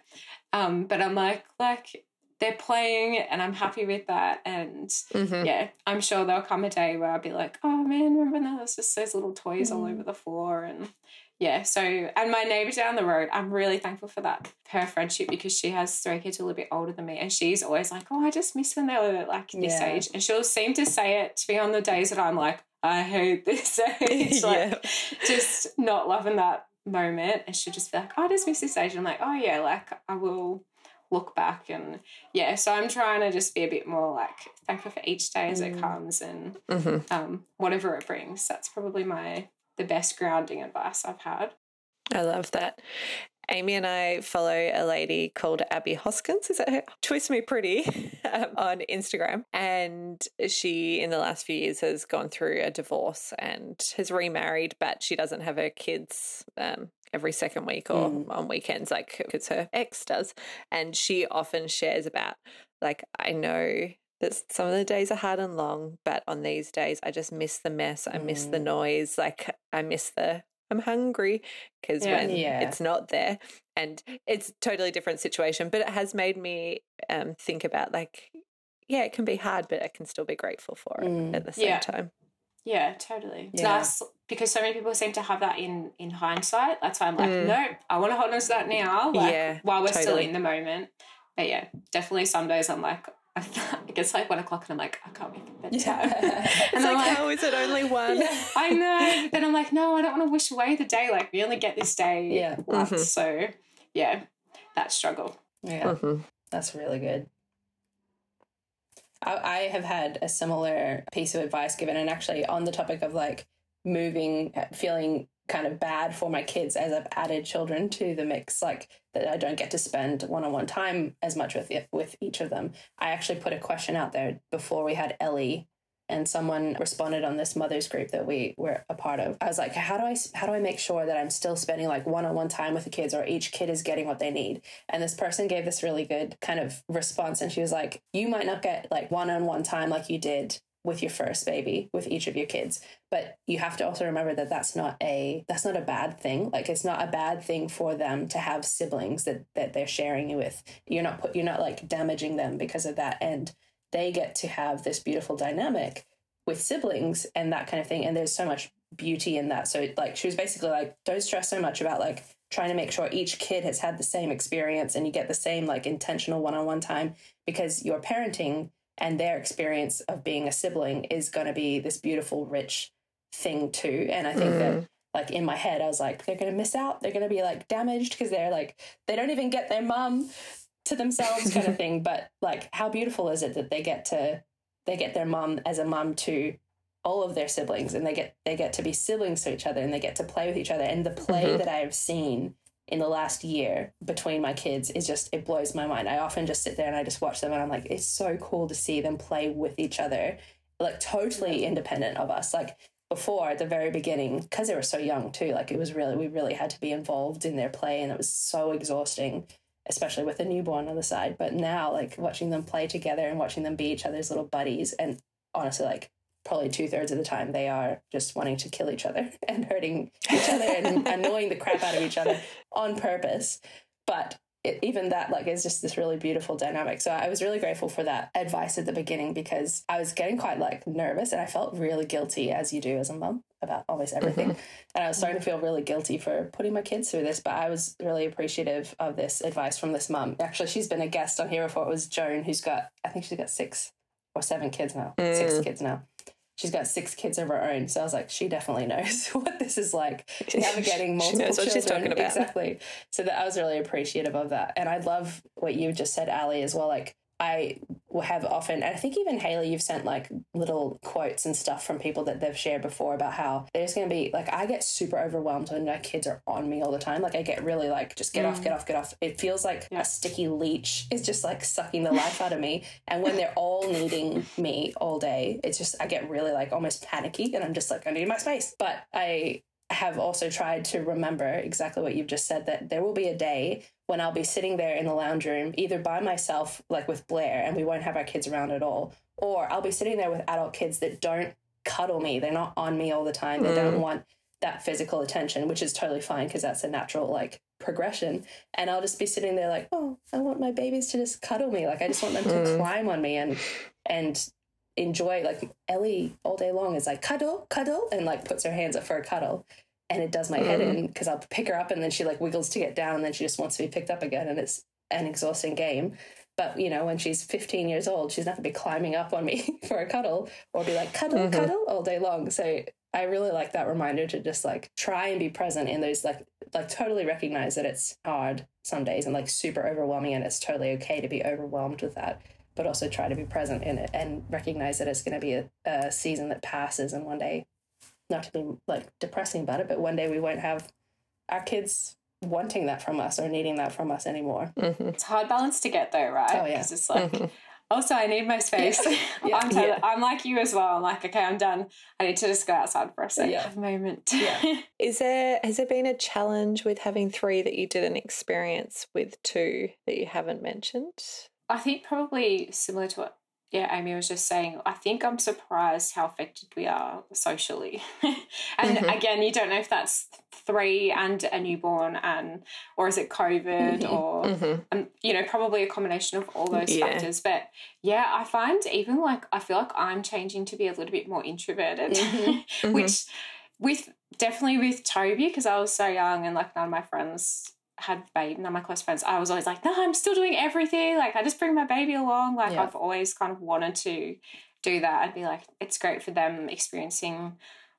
Speaker 4: Um, but I'm like, like they're playing and I'm happy with that. And
Speaker 5: Mhm.
Speaker 4: yeah, I'm sure there'll come a day where I'll be like, oh man, remember when there was just those little toys all over the floor and yeah, so and my neighbor down the road, I'm really thankful for that her friendship because she has three kids a little bit older than me, and she's always like, "Oh, I just miss when they were like this
Speaker 2: Yeah.
Speaker 4: age," and she'll seem to say it to me on the days that I'm like, "I hate this *laughs* *laughs* age," like just not loving that moment, and she'll just be like, "Oh, "I just miss this age," and I'm like, "Oh yeah, like I will." Look back and yeah so i'm trying to just be a bit more like thankful for each day as it comes and
Speaker 5: Mhm.
Speaker 4: um, whatever it brings that's probably my the best grounding advice i've had
Speaker 5: I love that. Amy and I follow a lady called Abby Hoskins. Is that her? Twist Me Pretty *laughs* um, on Instagram. And she, in the last few years, has gone through a divorce and has remarried, but she doesn't have her kids um, every second week or
Speaker 2: Mm.
Speaker 5: on weekends like because her ex does. And she often shares about, like, I know that some of the days are hard and long, but on these days, I just miss the mess. I miss the
Speaker 2: Mm.
Speaker 5: noise. Like, I miss the I'm hungry because
Speaker 4: Yeah.
Speaker 5: when
Speaker 2: Yeah.
Speaker 5: it's not there, and it's a totally different situation, but it has made me um, think about like, yeah, it can be hard, but I can still be grateful for it
Speaker 2: Mm.
Speaker 5: at the same
Speaker 4: Yeah.
Speaker 5: time.
Speaker 4: Yeah, totally. It's
Speaker 2: Yeah.
Speaker 4: nice because so many people seem to have that in in hindsight. That's why I'm like,
Speaker 5: Mm.
Speaker 4: no, I want to hold on to that now, like,
Speaker 5: Yeah,
Speaker 4: while we're still in the moment. But yeah, definitely some days I'm like, *laughs* it gets like one o'clock and I'm like, I can't make it *laughs* bedtime. *laughs*
Speaker 5: It's
Speaker 4: And I'm
Speaker 5: like,
Speaker 4: like-
Speaker 5: how is it only one?
Speaker 4: I know, then I'm like, no, I don't want to wish away the day. Like we only get this day
Speaker 2: Yeah.
Speaker 4: once,
Speaker 5: Mhm.
Speaker 4: so yeah, that struggle.
Speaker 2: Yeah.
Speaker 5: Mhm.
Speaker 2: That's really good. I, I have had a similar piece of advice given, and actually on the topic of like moving, uh, feeling kind of bad for my kids as I've added children to the mix, like that I don't get to spend one on one time as much with with each of them. I actually put a question out there before we had Ellie. And someone responded on this mothers group that we were a part of. I was like, "How do I how do I make sure that I'm still spending like one on one time with the kids, or each kid is getting what they need?" And this person gave this really good kind of response. And she was like, You might not get like one on one time like you did with your first baby with each of your kids but you have to also remember that that's not a that's not a bad thing like it's not a bad thing for them to have siblings that that they're sharing you with you're not put you're not like damaging them because of that and they get to have this beautiful dynamic with siblings and that kind of thing. And there's so much beauty in that. So like she was basically like don't stress so much about like trying to make sure each kid has had the same experience and you get the same like intentional one-on-one time because your parenting and their experience of being a sibling is going to be this beautiful rich thing too. And i think that mm. like in my head i was like they're going to miss out. They're going to be like damaged because they're like they don't even get their mum to themselves kind of thing but like how beautiful is it that they get to they get their mum as a mum to all of their siblings and they get they get to be siblings to each other and they get to play with each other. And the play
Speaker 5: Mhm.
Speaker 2: that i have seen in the last year between my kids is just it blows my mind. I often just sit there and i just watch them and i'm like it's so cool to see them play with each other like totally independent of us. Like before at the very beginning because they were so young too like it was really we really had to be involved in their play and it was so exhausting especially with a newborn on the side but now like watching them play together and watching them be each other's little buddies and honestly like probably two-thirds of the time they are just wanting to kill each other *laughs* and hurting each other and *laughs* annoying the crap out of each other on purpose. But it, even that like is just this really beautiful dynamic. So i was really grateful for that advice at the beginning because i was getting quite like nervous and i felt really guilty as you do as a mum about almost everything. And i was starting to feel really guilty for putting my kids through this but i was really appreciative of this advice from this mum. Actually she's been a guest on here before it was joan who's got i think she's got six or seven kids now six
Speaker 5: Mm.
Speaker 2: kids now she's got six kids of her own so i was like she definitely knows *laughs* what this is like *laughs* navigating multiple
Speaker 5: she what she's
Speaker 2: children.
Speaker 5: talking about.
Speaker 2: Exactly. So that I was really appreciative of that. And I love what you just said, Ali, as well. Like I will have often, and I think even Haley, you've sent like little quotes and stuff from people that they've shared before about how there's going to be like, I get super overwhelmed when my kids are on me all the time. Like I get really like, just get off, mm. get off, get off. It feels like
Speaker 4: Yeah.
Speaker 2: a sticky leech is just like sucking the *laughs* life out of me. And when they're all needing me all day, it's just, I get really like almost panicky and I'm just like, I need my space. But I, have also tried to remember exactly what you've just said that there will be a day when I'll be sitting there in the lounge room, either by myself, like with Blair, and we won't have our kids around at all, or I'll be sitting there with adult kids that don't cuddle me. They're not on me all the time. They don't want that physical attention, which is totally fine because that's a natural like progression. And I'll just be sitting there like, oh, I want my babies to just cuddle me. Like I just want them to
Speaker 5: Mm.
Speaker 2: climb on me and and enjoy like Ellie all day long is like cuddle, cuddle, and like puts her hands up for a cuddle. And it does my head in because I'll pick her up and then she like wiggles to get down and then she just wants to be picked up again and it's an exhausting game. But you know, when she's 15 years old, she's not gonna be climbing up on me *laughs* for a cuddle or be like cuddle,
Speaker 5: Mhm.
Speaker 2: cuddle all day long. So I really like that reminder to just like try and be present in those like like totally recognize that it's hard some days and like super overwhelming and it's totally okay to be overwhelmed with that. But also try to be present in it and recognize that it's gonna be a, a season that passes and one day not to be like depressing about it, but one day we won't have our kids wanting that from us or needing that from us anymore.
Speaker 5: Mhm.
Speaker 4: It's a hard balance to get though, right?
Speaker 2: Oh, yeah.
Speaker 4: Because it's like,
Speaker 5: Mhm.
Speaker 4: also I need my space.
Speaker 2: Yeah. *laughs*
Speaker 4: I'm, totally,
Speaker 5: Yeah.
Speaker 4: I'm like you as well. I'm like, okay, I'm done. I need to just go outside for a second
Speaker 2: Yeah.
Speaker 4: have a moment.
Speaker 2: Yeah. *laughs*
Speaker 5: Is there has there been a challenge with having three that you didn't experience with two that you haven't mentioned?
Speaker 4: I think probably similar to what yeah, Amy was just saying, I think I'm surprised how affected we are socially. *laughs* and
Speaker 5: Mhm.
Speaker 4: again, you don't know if that's three and a newborn and or is it COVID
Speaker 2: Mhm.
Speaker 4: or
Speaker 5: Mm-hmm.
Speaker 4: um, you know, probably a combination of all those
Speaker 5: Yeah.
Speaker 4: factors. But yeah, I find even like I feel like I'm changing to be a little bit more introverted,
Speaker 2: Mhm.
Speaker 5: Mhm. *laughs*
Speaker 4: which with definitely with Toby because I was so young and like none of my friends had baby, none of my close friends. I was always like, no, I'm still doing everything. Like I just bring my baby along. Like
Speaker 2: Yeah.
Speaker 4: I've always kind of wanted to do that. I'd be like, it's great for them experiencing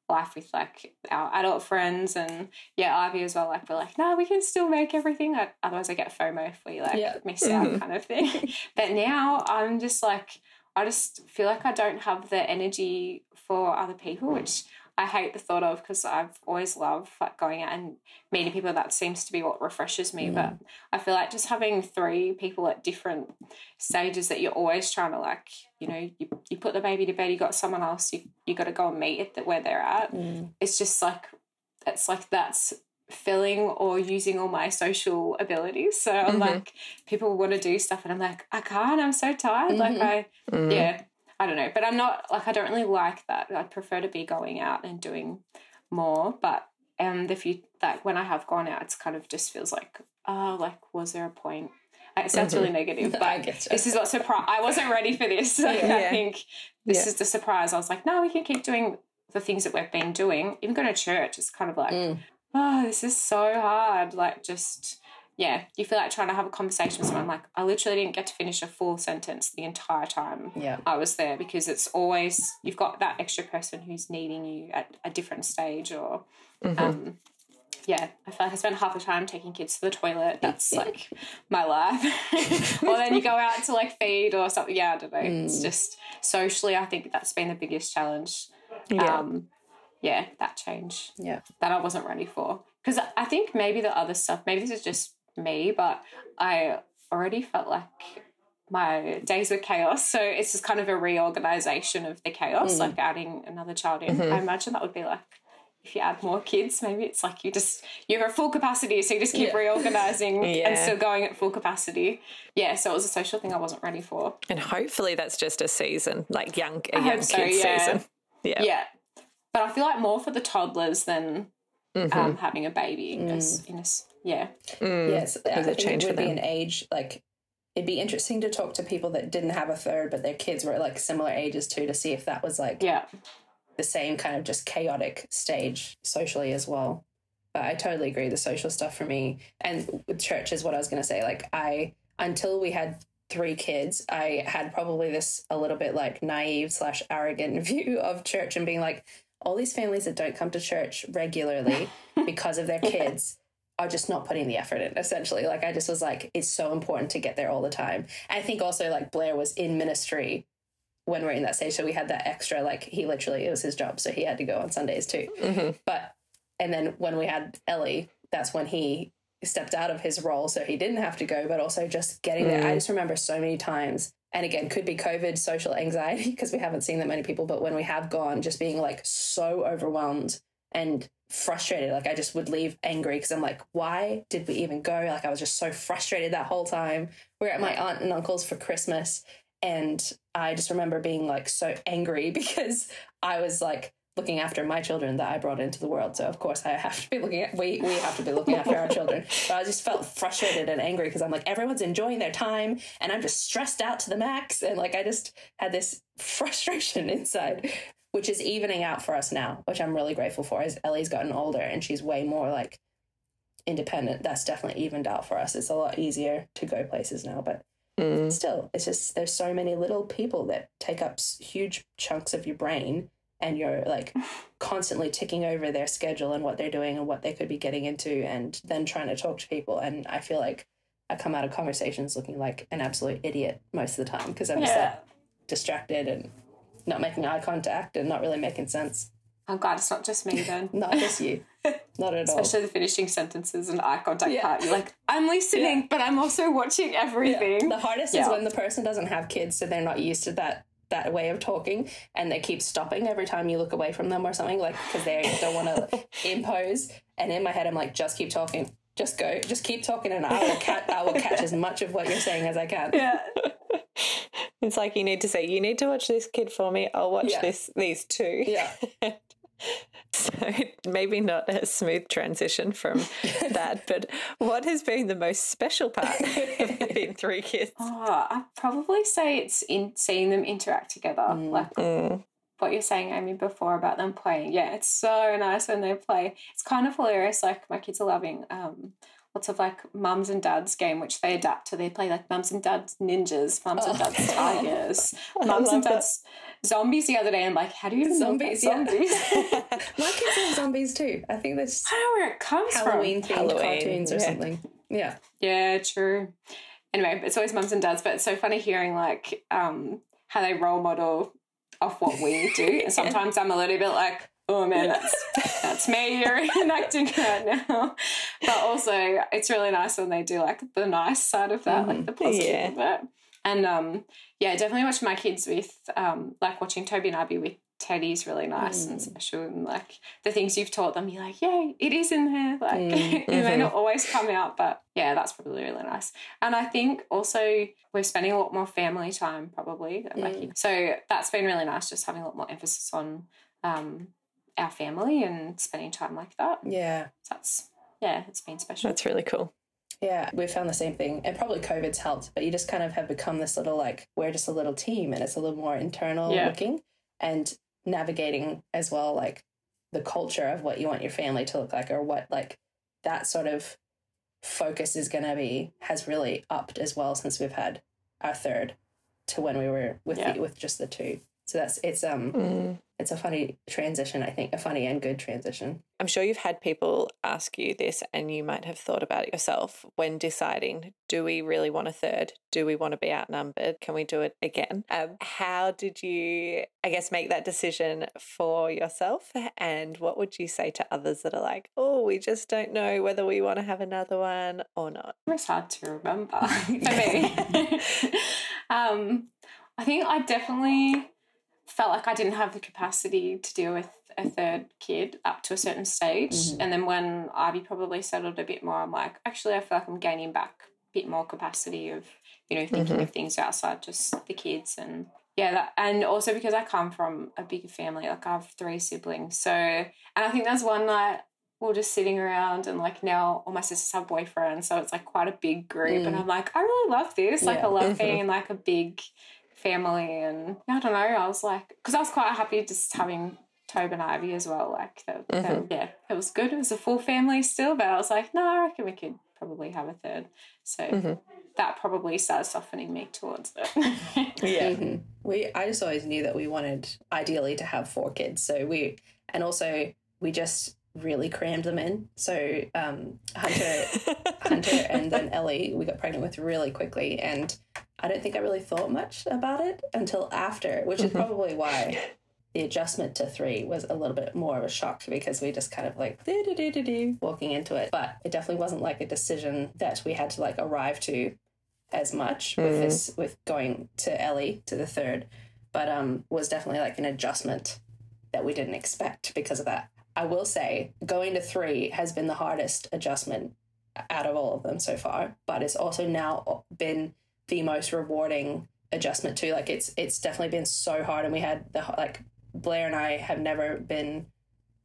Speaker 4: life with like our adult friends and yeah ivy as well like we're like no we can still make everything Like, otherwise i get fomo if we like
Speaker 2: Yeah.
Speaker 4: miss out
Speaker 5: Mhm. *laughs*
Speaker 4: kind of thing but now i'm just like i just feel like i don't have the energy for other people which i hate the thought of because i've always loved like going out and meeting people that seems to be what refreshes me but i feel like just having three people at different stages that you're always trying to like you know you, you put the baby to bed you got someone else you, you got to go and meet at the, where they're at
Speaker 2: Mm.
Speaker 4: it's just like it's like that's filling or using all my social abilities so i'm
Speaker 5: Mhm.
Speaker 4: like people want to do stuff and i'm like i can't i'm so tired like
Speaker 2: Mhm.
Speaker 4: i
Speaker 5: Mm.
Speaker 4: yeah i don't know but i'm not like i don't really like that. I'd prefer to be going out and doing more but um the few like when i have gone out it's kind of just feels like oh like was there a point? It sounds really negative *laughs*
Speaker 2: I
Speaker 4: but
Speaker 2: get
Speaker 4: this is what surprise i wasn't ready for this. *laughs* Like,
Speaker 5: Yeah.
Speaker 4: i think this
Speaker 5: Yeah.
Speaker 4: is the surprise. I was like no we can keep doing the things that we've been doing. Even going to church is kind of like
Speaker 2: Mm.
Speaker 4: oh this is so hard. Like just yeah you feel like trying to have a conversation with someone like i literally didn't get to finish a full sentence the entire time
Speaker 2: Yeah.
Speaker 4: I was there because it's always you've got that extra person who's needing you at a different stage or
Speaker 5: Mhm.
Speaker 4: um yeah, I feel like I spend half the time taking kids to the toilet. That's like my life. *laughs* or then you go out to like feed or something. Yeah, I don't know. It's
Speaker 2: Mm.
Speaker 4: just socially, I think that's been the biggest challenge.
Speaker 5: yeah.
Speaker 4: Um, yeah, that change
Speaker 2: Yeah.
Speaker 4: that I wasn't ready for. Because I think maybe the other stuff, maybe this is just me, but I already felt like my days were chaos. So it's just kind of a reorganization of the chaos,
Speaker 2: Mm.
Speaker 4: like adding another child in.
Speaker 5: Mhm.
Speaker 4: I imagine that would be like if you add more kids, maybe it's like you just you're at full capacity, so you just keep
Speaker 2: Yeah.
Speaker 4: reorganizing *laughs* and still going at full capacity. Yeah, so it was a social thing I wasn't ready for.
Speaker 5: and hopefully that's just a season, like young a
Speaker 4: I
Speaker 5: young
Speaker 4: so,
Speaker 5: kid
Speaker 4: yeah.
Speaker 5: season. Yeah.
Speaker 4: Yeah. But I feel like more for the toddlers than
Speaker 5: Mhm.
Speaker 4: um, having a baby. as- in a s yeah.
Speaker 5: Mm.
Speaker 2: Yes, I
Speaker 5: There's a
Speaker 2: think
Speaker 5: change
Speaker 2: it
Speaker 5: for
Speaker 2: would be an age like it'd be interesting to talk to people that didn't have a third, but their kids were like similar ages too, to see if that was like
Speaker 4: Yeah.
Speaker 2: the same kind of just chaotic stage socially as well. But I totally agree. The social stuff for me and with church is what I was going to say. Like I, until we had three kids, I had probably this a little bit like naive slash arrogant *laughs* view of church and being like, all these families that don't come to church regularly *laughs* because of their kids are just not putting the effort in essentially. Like i just was like it's so important to get there all the time. I think also like blair was in ministry when we're in that stage so we had that extra like he literally it was his job so he had to go on sundays too.
Speaker 5: Mhm.
Speaker 2: but and then when we had ellie that's when he stepped out of his role so he didn't have to go but also just getting there. I
Speaker 5: Mm.
Speaker 2: just remember so many times and again could be covid social anxiety *laughs* because we haven't seen that many people but when we have gone just being like so overwhelmed and frustrated like i just would leave angry because i'm like why did we even go? Like i was just so frustrated that whole time. We are at my aunt and uncle's for christmas and i just remember being like so angry *laughs* because i was like looking after my children that I brought into the world. So of course I have to be looking at we we have to be looking after our children. *laughs* But I just felt frustrated and angry because I'm like everyone's enjoying their time and I'm just stressed out to the max and like I just had this frustration *laughs* inside which is evening out for us now, which I'm really grateful for as Ellie's gotten older and she's way more like independent. That's definitely evened out for us. It's a lot easier to go places now, but
Speaker 5: Mm.
Speaker 2: still it's just there's so many little people that take up huge chunks of your brain and you're like constantly ticking over their schedule and what they're doing and what they could be getting into and then trying to talk to people and i feel like i come out of conversations looking like an absolute idiot most of the time because i'm just like distracted and not making eye contact and not really making sense
Speaker 4: I'm glad it's not just me then. *laughs*
Speaker 2: not just you *laughs* not at all
Speaker 4: Especially the finishing sentences and eye contact
Speaker 2: Yeah.
Speaker 4: part. You're like, I'm listening,
Speaker 2: Yeah.
Speaker 4: but I'm also watching
Speaker 2: Yeah.
Speaker 4: everything.
Speaker 2: The hardest is when the person doesn't have kids, so they're not used to that that way of talking, and they keep stopping every time you look away from them or something, like because they don't want to *laughs* impose. And in my head, I'm like, just keep talking, just go, just keep talking, and I will catch I will catch as much of what you're saying as I can.
Speaker 4: Yeah.
Speaker 5: It's like you need to say, you need to watch this kid for me. I'll watch
Speaker 2: Yeah.
Speaker 5: this these two.
Speaker 2: Yeah. *laughs* *laughs*
Speaker 5: So maybe not a smooth transition from *laughs* that, but what has been the most special part of having *laughs* three kids?
Speaker 4: Oh, I'd probably say it's in seeing them interact together.
Speaker 2: Mm.
Speaker 4: Like
Speaker 5: Mm.
Speaker 4: what you're saying, Amy, before about them playing. Yeah, it's so nice when they play. It's kind of hilarious. Like my kids are loving um, lots of like mums and dads game, which they adapt to. They play like mums and dads ninjas, mums and
Speaker 2: Oh.
Speaker 4: dads tigers, mums and
Speaker 5: that.
Speaker 4: Dads zombies. The other day, I'm like, how do you even
Speaker 2: Zombies,
Speaker 4: know
Speaker 2: yeah.
Speaker 4: about zombies? *laughs* *laughs*
Speaker 2: My kids have zombies too. I think that's
Speaker 4: I don't know where it comes
Speaker 2: Halloween
Speaker 4: from.
Speaker 2: themed
Speaker 5: Halloween,
Speaker 2: cartoons or
Speaker 5: yeah.
Speaker 2: something. Yeah.
Speaker 4: Yeah, true. Anyway, it's always mums and dads, but it's so funny hearing like um, how they role model off what we do. *laughs* And sometimes I'm a little bit like, oh man, that's that's me you're enacting right now. But also, it's really nice when they do like the nice side of that, like the positive
Speaker 5: Yeah.
Speaker 4: of it. And um, yeah, definitely watching my kids with um, like watching Toby and Abby with Teddy is really nice and special. And like the things you've taught them, you're like, yeah, it is in there. Like *laughs* it may not always come out, but yeah, that's probably really nice. And I think also we're spending a lot more family time probably. Like, so that's been really nice, just having a lot more emphasis on um, our family and spending time like that.
Speaker 2: Yeah.
Speaker 4: So that's yeah, it's been special.
Speaker 5: That's really cool.
Speaker 2: Yeah, we found the same thing. And probably COVID's helped, but you just kind of have become this little like, we're just a little team and it's a little more internal
Speaker 4: Yeah.
Speaker 2: looking and navigating as well, like the culture of what you want your family to look like or what like that sort of focus is going to be has really upped as well since we've had our third to when we were with
Speaker 4: Yeah.
Speaker 2: the, with just the two. So that's it's um
Speaker 5: Mm.
Speaker 2: it's a funny transition, I think, a funny and good transition.
Speaker 5: I'm sure you've had people ask you this, and you might have thought about it yourself when deciding do we really want a third? Do we want to be outnumbered? Can we do it again? Um, how did you, I guess, make that decision for yourself? And what would you say to others that are like, oh, we just don't know whether we want to have another one or not?
Speaker 4: It's hard to remember *laughs* for me. *laughs* um, I think I definitely felt like I didn't have the capacity to deal with a third kid up to a certain stage.
Speaker 2: Mhm.
Speaker 4: And then when Ivy probably settled a bit more, I'm like, actually, I feel like I'm gaining back a bit more capacity of, you know, thinking
Speaker 5: Mhm.
Speaker 4: of things outside just the kids and yeah, that, and also because I come from a bigger family, like I have three siblings. So, and I think there's one night we we're just sitting around and like now all my sisters have boyfriends. So it's like quite a big group. And
Speaker 2: Mm.
Speaker 4: I'm like, I really love this. Like,
Speaker 2: Yeah.
Speaker 4: I love *laughs* being in like a big family. And I don't know, I was like, because I was quite happy just having Tobe and Ivy as well. Like, the, the-
Speaker 5: Mhm.
Speaker 4: yeah, it was good. It was a full family still, but I was like, no, I reckon we could probably have a third. So
Speaker 5: Mhm.
Speaker 4: that probably started softening me towards it. *laughs*
Speaker 5: Yeah.
Speaker 2: Mhm. We I just always knew that we wanted ideally to have four kids. So we and also we just really crammed them in. So um Hunter *laughs* Hunter and then Ellie we got pregnant with really quickly and I don't think I really thought much about it until after, which is
Speaker 5: Mhm.
Speaker 2: probably why the adjustment to three was a little bit more of a shock because we just kind of like do do do do do walking into it. But it definitely wasn't like a decision that we had to like arrive to as much with
Speaker 5: Mm.
Speaker 2: this with going to Ellie to the third, but um was definitely like an adjustment that we didn't expect because of that. I will say going to three has been the hardest adjustment out of all of them so far, but it's also now been the most rewarding adjustment too. Like it's it's definitely been so hard, and we had the like Blair and I have never been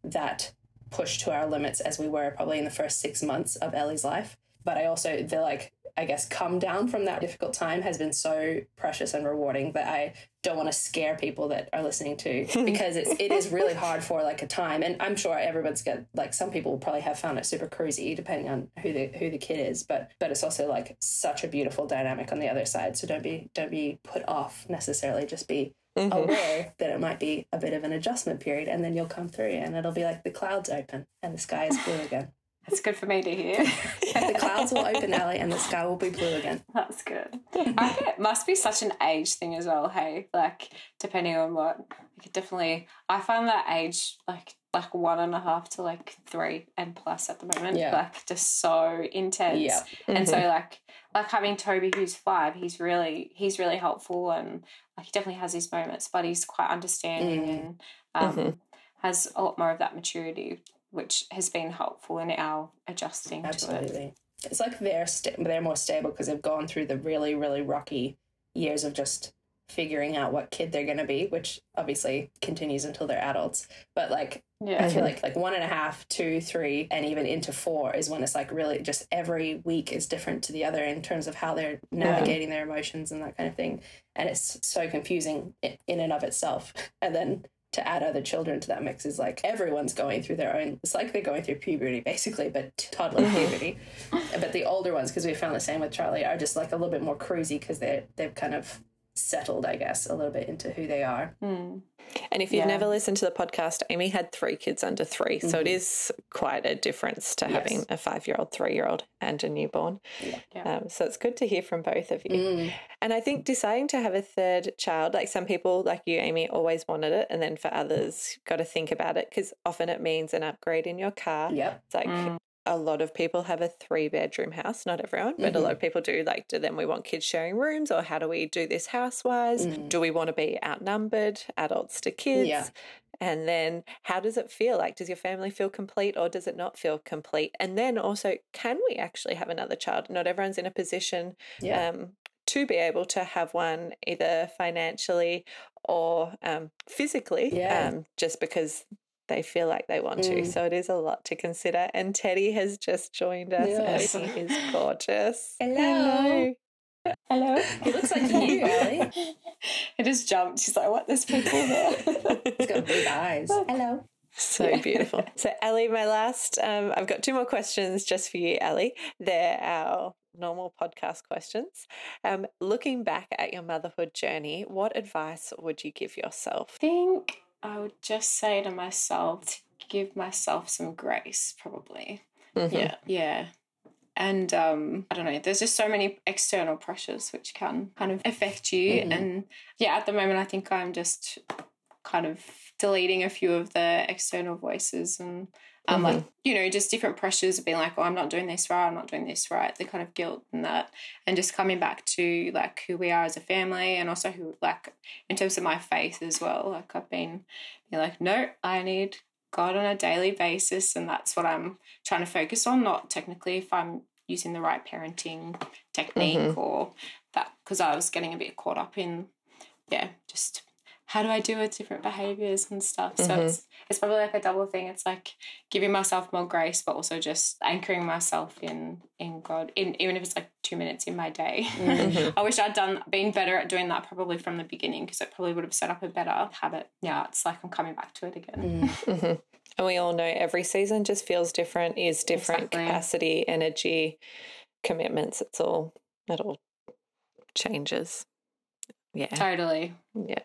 Speaker 2: that pushed to our limits as we were probably in the first six months of Ellie's life. But I also feel like I guess come down from that difficult time has been so precious and rewarding that I don't want to scare people that are listening to *laughs* because it's it is really hard for like a time and I'm sure everyone's got like some people will probably have found it super cruisy depending on who the who the kid is but but it's also like such a beautiful dynamic on the other side so don't be don't be put off necessarily just be
Speaker 5: Mhm.
Speaker 2: aware that it might be a bit of an adjustment period and then you'll come through and it'll be like the clouds open and the sky is blue again
Speaker 4: That's good for me to hear. *laughs*
Speaker 2: the clouds will open Ellie and the sky will be blue again
Speaker 4: That's good. I think it must be such an age thing as well. Hey, like depending on what, like definitely. I find that age like like one and a half to like three and plus at the moment.
Speaker 2: Yeah.
Speaker 4: Like just so intense.
Speaker 2: Yeah.
Speaker 4: And so like like having Toby who's five, he's really he's really helpful and like he definitely has his moments, but he's quite understanding
Speaker 2: Mm.
Speaker 4: and um,
Speaker 5: Mhm.
Speaker 4: has a lot more of that maturity, which has been helpful in our adjusting to it.
Speaker 2: Absolutely. It's like they're sta- they're more stable because they've gone through the really really rocky years of just figuring out what kid they're going to be, which obviously continues until they're adults. But like
Speaker 4: yeah.
Speaker 2: I feel like like one and a half, two, three, and even into four is when it's like really just every week is different to the other in terms of how they're navigating their emotions and that kind of thing. And it's so confusing in and of itself. *laughs* And then to add other children to that mix is like everyone's going through their own. It's like they're going through puberty basically, but toddler uh-huh. puberty. But the older ones, because we found the same with Charlie, are just like a little bit more cruisy because they they've kind of settled, I guess, a little bit into who they are.
Speaker 4: Mm.
Speaker 5: And if you've
Speaker 4: Yeah.
Speaker 5: never listened to the podcast, Amy had three kids under 3 So it is quite a difference to
Speaker 2: Mm-hmm. Yes.
Speaker 5: having a five year old, three year old, and a newborn.
Speaker 2: Yeah.
Speaker 4: Yeah.
Speaker 5: Um, so it's good to hear from both of you.
Speaker 2: Mm.
Speaker 5: And I think deciding to have a third child, like some people, like you, Amy, always wanted it. And then for others, got to think about it because often it means an upgrade in your car.
Speaker 2: Yep.
Speaker 5: It's like
Speaker 4: Mm.
Speaker 5: A lot of people have a three bedroom house, not everyone, but a lot
Speaker 2: Mm-hmm.
Speaker 5: of people do. Like, do then we want kids sharing rooms or how do we do this house wise?
Speaker 2: Mm.
Speaker 5: Do we want to be outnumbered, adults to kids?
Speaker 2: Yeah.
Speaker 5: And then how does it feel? Like, does your family feel complete or does it not feel complete? And then also, can we actually have another child? Not everyone's in a position
Speaker 2: Yeah.
Speaker 5: um, to be able to have one either financially or um, physically,
Speaker 2: Yeah.
Speaker 5: um, just because they feel like they want to.
Speaker 2: Mm.
Speaker 5: So it is a lot to consider. And Teddy has just joined us
Speaker 2: Yes.
Speaker 5: and he is gorgeous.
Speaker 2: Hello.
Speaker 4: Hello.
Speaker 2: He looks like you, *laughs* Ellie.
Speaker 4: It just jumped. She's like, what? There's people there.
Speaker 2: He's got big eyes. *laughs* Hello.
Speaker 5: So beautiful. So, Ellie, my last, um, I've got two more questions just for you, Ellie. They're our normal podcast questions. Um, looking back at your motherhood journey, what advice would you give yourself?
Speaker 4: I think I would just say to myself to give myself some grace, probably.
Speaker 5: Mhm.
Speaker 4: Yeah. Yeah. And um, I don't know, there's just so many external pressures which can kind of affect you.
Speaker 2: Mhm.
Speaker 4: And yeah, at the moment, I think I'm just kind of deleting a few of the external voices and um, like, you know, just different pressures of being like, oh, I'm not doing this right, I'm not doing this right, the kind of guilt and that. And just coming back to like who we are as a family and also who, like, in terms of my faith as well. Like, I've been, being like, no, I need God on a daily basis. And that's what I'm trying to focus on, not technically if I'm using the right parenting technique or that, because I was getting a bit caught up in, yeah, just how do I deal with different behaviors and stuff. So
Speaker 5: Mhm.
Speaker 4: it's, it's probably like a double thing. It's like giving myself more grace, but also just anchoring myself in in God, in even if it's like two minutes in my day.
Speaker 5: Mhm. *laughs*
Speaker 4: I wish I'd done been better at doing that probably from the beginning because it probably would have set up a better habit. Yeah, it's like I'm coming back to it again.
Speaker 2: Mm.
Speaker 5: Mhm. And we all know every season just feels different, is different
Speaker 4: Exactly.
Speaker 5: capacity, energy, commitments. It's all, it all changes. Yeah.
Speaker 4: Totally.
Speaker 5: Yeah.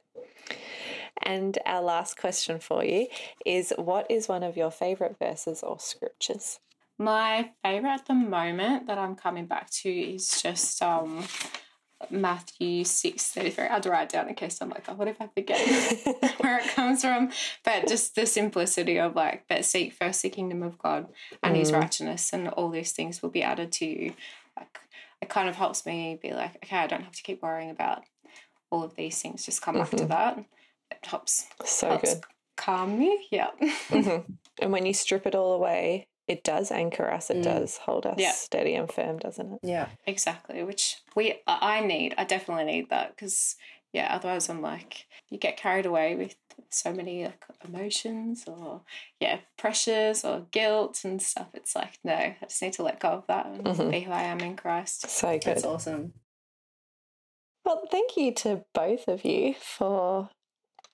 Speaker 5: And our last question for you is what is one of your favorite verses or scriptures?
Speaker 4: My favorite at the moment that I'm coming back to is just um Matthew six thirty three. I'll to write it down in case I'm like, oh, what if I forget *laughs* where it comes from? But just the simplicity of like, but seek first the kingdom of God and His
Speaker 5: Mm.
Speaker 4: righteousness, and all these things will be added to you. Like, it kind of helps me be like, okay, I don't have to keep worrying about all of these things. Just come back to that. It helps
Speaker 5: So
Speaker 4: helps
Speaker 5: good.
Speaker 4: calm me. Yeah.
Speaker 5: Mhm. *laughs* And when you strip it all away, it does anchor us, it
Speaker 2: Mm.
Speaker 5: does hold us
Speaker 4: Yeah.
Speaker 5: steady and firm, doesn't it?
Speaker 2: Yeah.
Speaker 4: Exactly, which we I need. I definitely need that because yeah, otherwise I'm like you get carried away with so many like emotions or yeah pressures or guilt and stuff it's like no i just need to let go of that and
Speaker 5: Mhm.
Speaker 4: be who i am in christ
Speaker 5: So good.
Speaker 2: That's awesome.
Speaker 5: Well, thank you to both of you for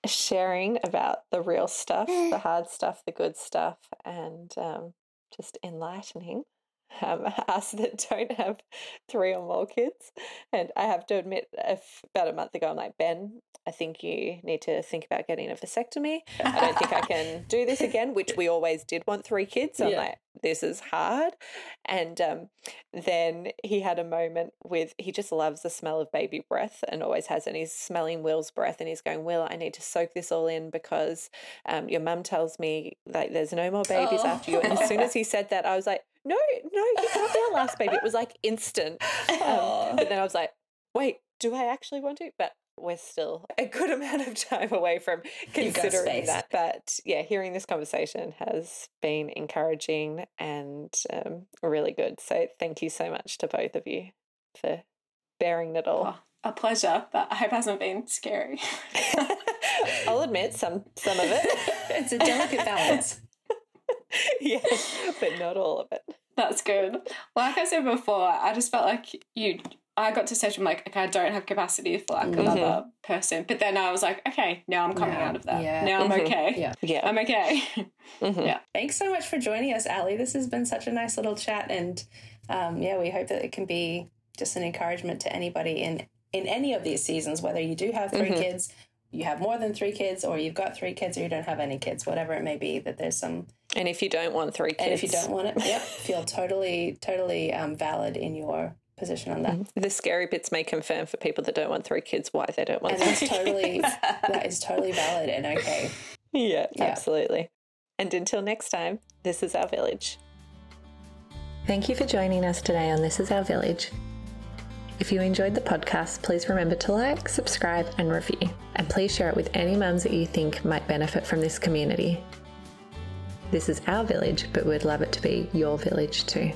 Speaker 5: sharing about the real stuff, the hard stuff, the good stuff, and um, just enlightening um, *laughs* us that don't have three or more kids. And I have to admit, if, about a month ago, I'm like, Ben, I think you need to think about getting a vasectomy. I don't think I *laughs* can do this again, which we always did want three kids. I'm like, this is hard. And um, then he had a moment with, he just loves the smell of baby breath and always has. And he's smelling Will's breath and he's going, Will, I need to soak this all in because um, your mum tells me like there's no more babies
Speaker 2: Oh.
Speaker 5: after you. And as soon as he said that, I was like, no, no, you can't be our last baby. It was like instant. Um, but then I was like, wait, do I actually want to? But we're still a good *laughs* amount of time away from considering that. But yeah, hearing this conversation has been encouraging and um, really good. So thank you so much to both of you for bearing it all.
Speaker 4: oh, a pleasure but i hope it hasn't been scary *laughs*
Speaker 5: I'll admit some some of it. *laughs*
Speaker 2: it's a delicate balance.
Speaker 5: yeah, but not all of it.
Speaker 4: That's good. Like I said before, I just felt like you. I got to stage I'm like, okay, I don't have capacity for like another person. But then I was like, okay, now I'm coming
Speaker 2: Now,
Speaker 4: out of that.
Speaker 2: yeah.
Speaker 4: Now I'm
Speaker 5: Mhm.
Speaker 4: okay.
Speaker 2: Yeah. *laughs*
Speaker 5: Yeah.
Speaker 4: I'm okay. *laughs*
Speaker 5: Mhm.
Speaker 4: Yeah.
Speaker 2: Thanks so much for joining us, Ellie. This has been such a nice little chat, and um, yeah, we hope that it can be just an encouragement to anybody in in any of these seasons, whether you do have 3
Speaker 5: Mhm.
Speaker 2: kids, you have more than three kids, or you've got three kids, or you don't have any kids, whatever it may be. That there's some,
Speaker 5: And if you don't want three kids,
Speaker 2: and if you don't want it, yep, feel *laughs* totally, totally um, valid in your position on that. Mm-hmm.
Speaker 5: the scary bits may confirm for people that don't want three kids why they don't want
Speaker 2: And
Speaker 5: three
Speaker 2: that's totally that is totally valid and okay. *laughs*
Speaker 5: yeah,
Speaker 2: Yeah.
Speaker 5: absolutely. And until next time, this is our village.
Speaker 1: Thank you for joining us today on This Is Our Village. If you enjoyed the podcast, please remember to like, subscribe, and review. And please share it with any mums that you think might benefit from this community. This is our village, but we'd love it to be your village too.